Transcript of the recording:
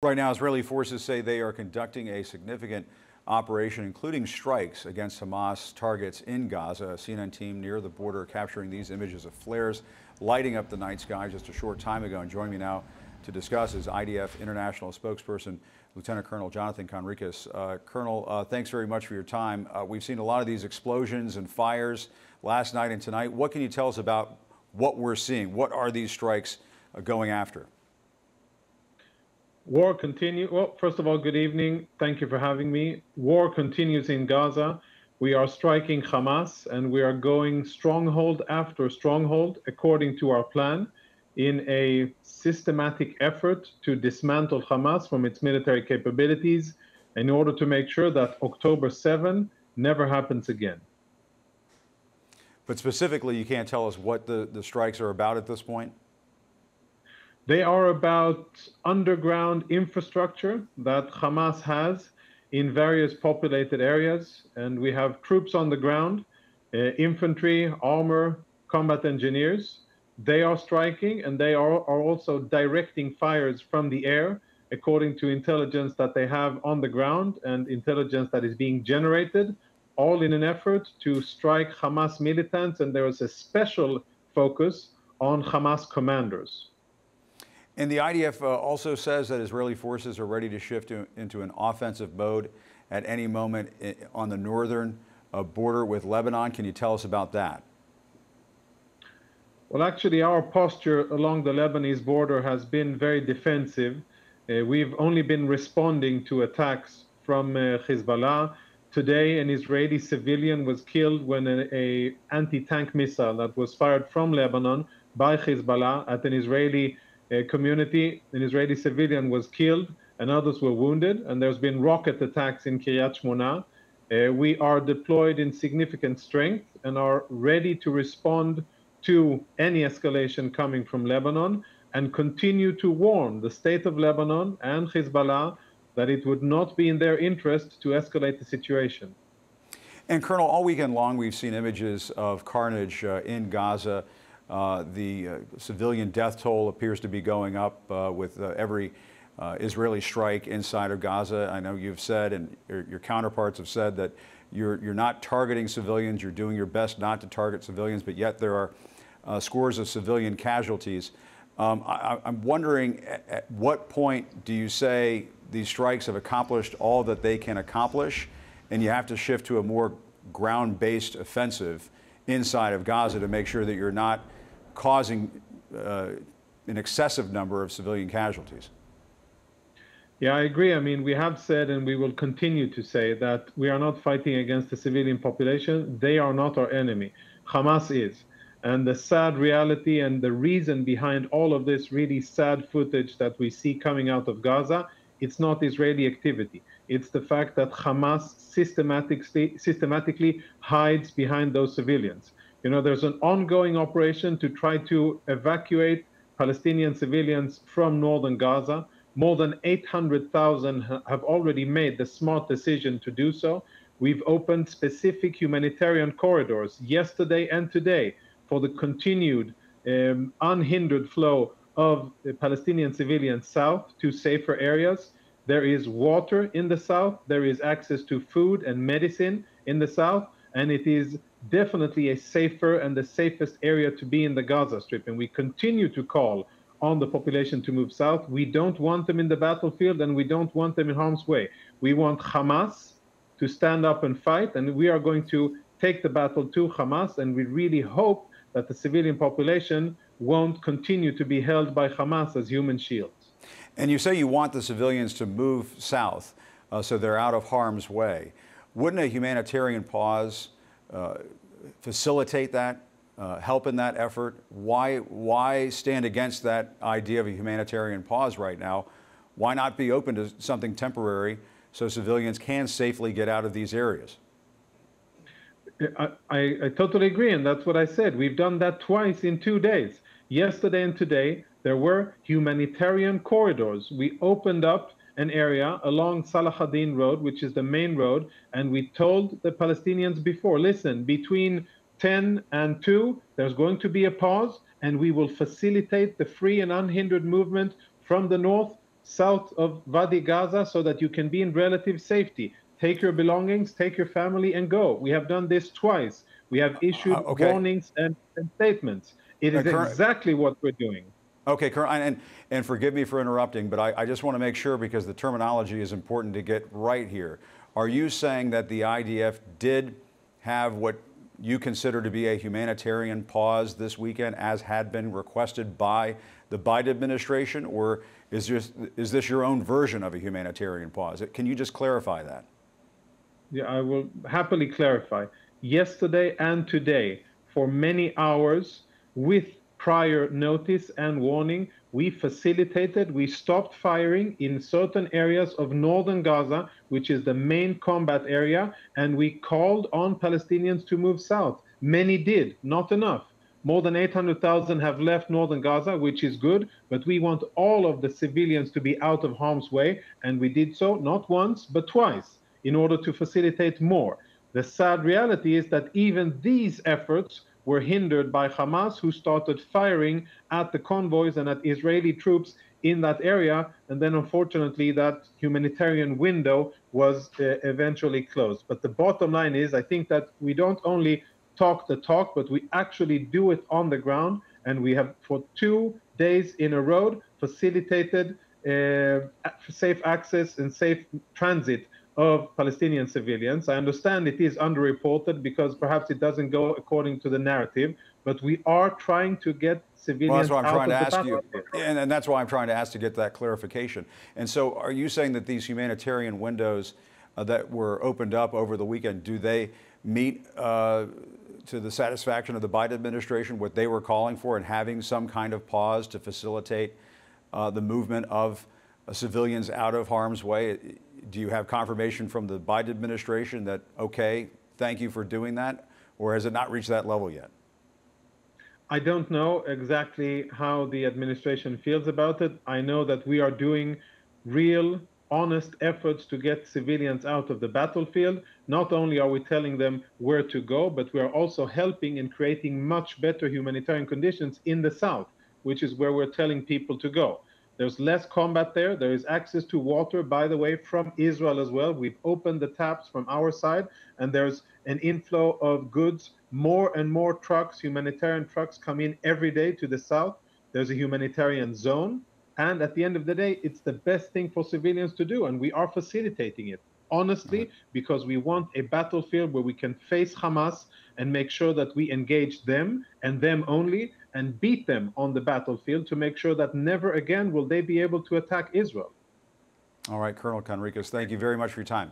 Right now, Israeli forces say they are conducting a significant operation, including strikes against Hamas targets in Gaza. A CNN team near the border capturing these images of flares lighting up the night sky just a short time ago. And joining me now to discuss is IDF International spokesperson Lieutenant Colonel Jonathan Conricus. Uh, Colonel, uh, thanks very much for your time. Uh, we've seen a lot of these explosions and fires last night and tonight. What can you tell us about what we're seeing? What are these strikes uh, going after? War continues. Well, first of all, good evening. Thank you for having me. War continues in Gaza. We are striking Hamas and we are going stronghold after stronghold according to our plan in a systematic effort to dismantle Hamas from its military capabilities in order to make sure that October 7 never happens again. But specifically, you can't tell us what the, the strikes are about at this point? They are about underground infrastructure that Hamas has in various populated areas. And we have troops on the ground, uh, infantry, armor, combat engineers. They are striking and they are, are also directing fires from the air according to intelligence that they have on the ground and intelligence that is being generated, all in an effort to strike Hamas militants. And there is a special focus on Hamas commanders. And the IDF uh, also says that Israeli forces are ready to shift to, into an offensive mode at any moment on the northern uh, border with Lebanon. Can you tell us about that? Well, actually, our posture along the Lebanese border has been very defensive. Uh, we've only been responding to attacks from uh, Hezbollah. Today, an Israeli civilian was killed when an anti-tank missile that was fired from Lebanon by Hezbollah at an Israeli community, an Israeli civilian was killed and others were wounded, and there's been rocket attacks in Kiryat Shmona. Uh, we are deployed in significant strength and are ready to respond to any escalation coming from Lebanon and continue to warn the state of Lebanon and Hezbollah that it would not be in their interest to escalate the situation. And Colonel, all weekend long we've seen images of carnage uh, in Gaza. Uh, the uh, civilian death toll appears to be going up uh, with every Israeli strike inside of Gaza. I know you've said, and your, your, counterparts have said, that you're, you're not targeting civilians, you're doing your best not to target civilians, but yet there are uh, scores of civilian casualties. Um, I, am wondering at, at what point do you say these strikes have accomplished all that they can accomplish, and you have to shift to a more ground based offensive inside of Gaza to make sure that you're not causing uh, an excessive number of civilian casualties. Yeah, I agree. I mean, we have said and we will continue to say that we are not fighting against the civilian population. They are not our enemy. Hamas is. And the sad reality and the reason behind all of this really sad footage that we see coming out of Gaza, it's not Israeli activity. It's the fact that Hamas systematically, systematically hides behind those civilians. You know, there's an ongoing operation to try to evacuate Palestinian civilians from northern Gaza. More than 800,000 have already made the smart decision to do so. We've opened specific humanitarian corridors yesterday and today for the continued um, unhindered flow of Palestinian civilians south to safer areas. There is water in the south, there is access to food and medicine in the south, and it is definitely a safer and the safest area to be in the Gaza Strip. And we continue to call on the population to move south. We don't want them in the battlefield and we don't want them in harm's way. We want Hamas to stand up and fight, and we are going to take the battle to Hamas. And we really hope that the civilian population won't continue to be held by Hamas as human shields. And you say you want the civilians to move south uh, so they're out of harm's way. Wouldn't a humanitarian pause facilitate that, uh, help in that effort? Why, why stand against that idea of a humanitarian pause right now? Why not be open to something temporary so civilians can safely get out of these areas? I, I, I, totally agree, and that's what I said. We've done that twice in two days. Yesterday and today, there were humanitarian corridors. We opened up an area along Salah ad-Din Road, which is the main road, and we told the Palestinians before, listen, between 10 and 2, there's going to be a pause, and we will facilitate the free and unhindered movement from the north south of Wadi Gaza so that you can be in relative safety. Take your belongings, take your family, and go. We have done this twice. We have issued Uh, okay. warnings and, and statements. It is Uh, exactly what we're doing. Okay, and, and forgive me for interrupting, but I, I just want to make sure because the terminology is important to get right here. Are you saying that the IDF did have what you consider to be a humanitarian pause this weekend, as had been requested by the Biden administration, or is this, is this your own version of a humanitarian pause? Can you just clarify that? Yeah, I will happily clarify. Yesterday and today, for many hours, with prior notice and warning, we facilitated, we stopped firing in certain areas of northern Gaza, which is the main combat area, and we called on Palestinians to move south. Many did, not enough. More than 800,000 have left northern Gaza, which is good, but we want all of the civilians to be out of harm's way, and we did so not once, but twice in order to facilitate more. The sad reality is that even these efforts were hindered by Hamas, who started firing at the convoys and at Israeli troops in that area. And then, unfortunately, that humanitarian window was uh, eventually closed. But the bottom line is, I think that we don't only talk the talk, but we actually do it on the ground. And we have, for two days in a row, facilitated uh, safe access and safe transit of Palestinian civilians. I understand it is underreported because perhaps it doesn't go according to the narrative, but we are trying to get civilians Well, that's what I'm out trying to the ask you. And, and that's why I'm trying to ask to get that clarification. And so, are you saying that these humanitarian windows uh, that were opened up over the weekend, do they meet uh, to the satisfaction of the Biden administration what they were calling for and having some kind of pause to facilitate uh, the movement of uh, civilians out of harm's way? Do you have confirmation from the Biden administration that, okay, thank you for doing that? Or has it not reached that level yet? I don't know exactly how the administration feels about it. I know that we are doing real, honest efforts to get civilians out of the battlefield. Not only are we telling them where to go, but we are also helping in creating much better humanitarian conditions in the south, which is where we're telling people to go. There's less combat there. There is access to water, by the way, from Israel as well. We've opened the taps from our side, and there's an inflow of goods. More and more trucks, humanitarian trucks, come in every day to the south. There's a humanitarian zone. And at the end of the day, it's the best thing for civilians to do. And we are facilitating it, honestly, because we want a battlefield where we can face Hamas and make sure that we engage them and them only and beat them on the battlefield to make sure that never again will they be able to attack Israel. All right, Colonel Conricus, thank you very much for your time.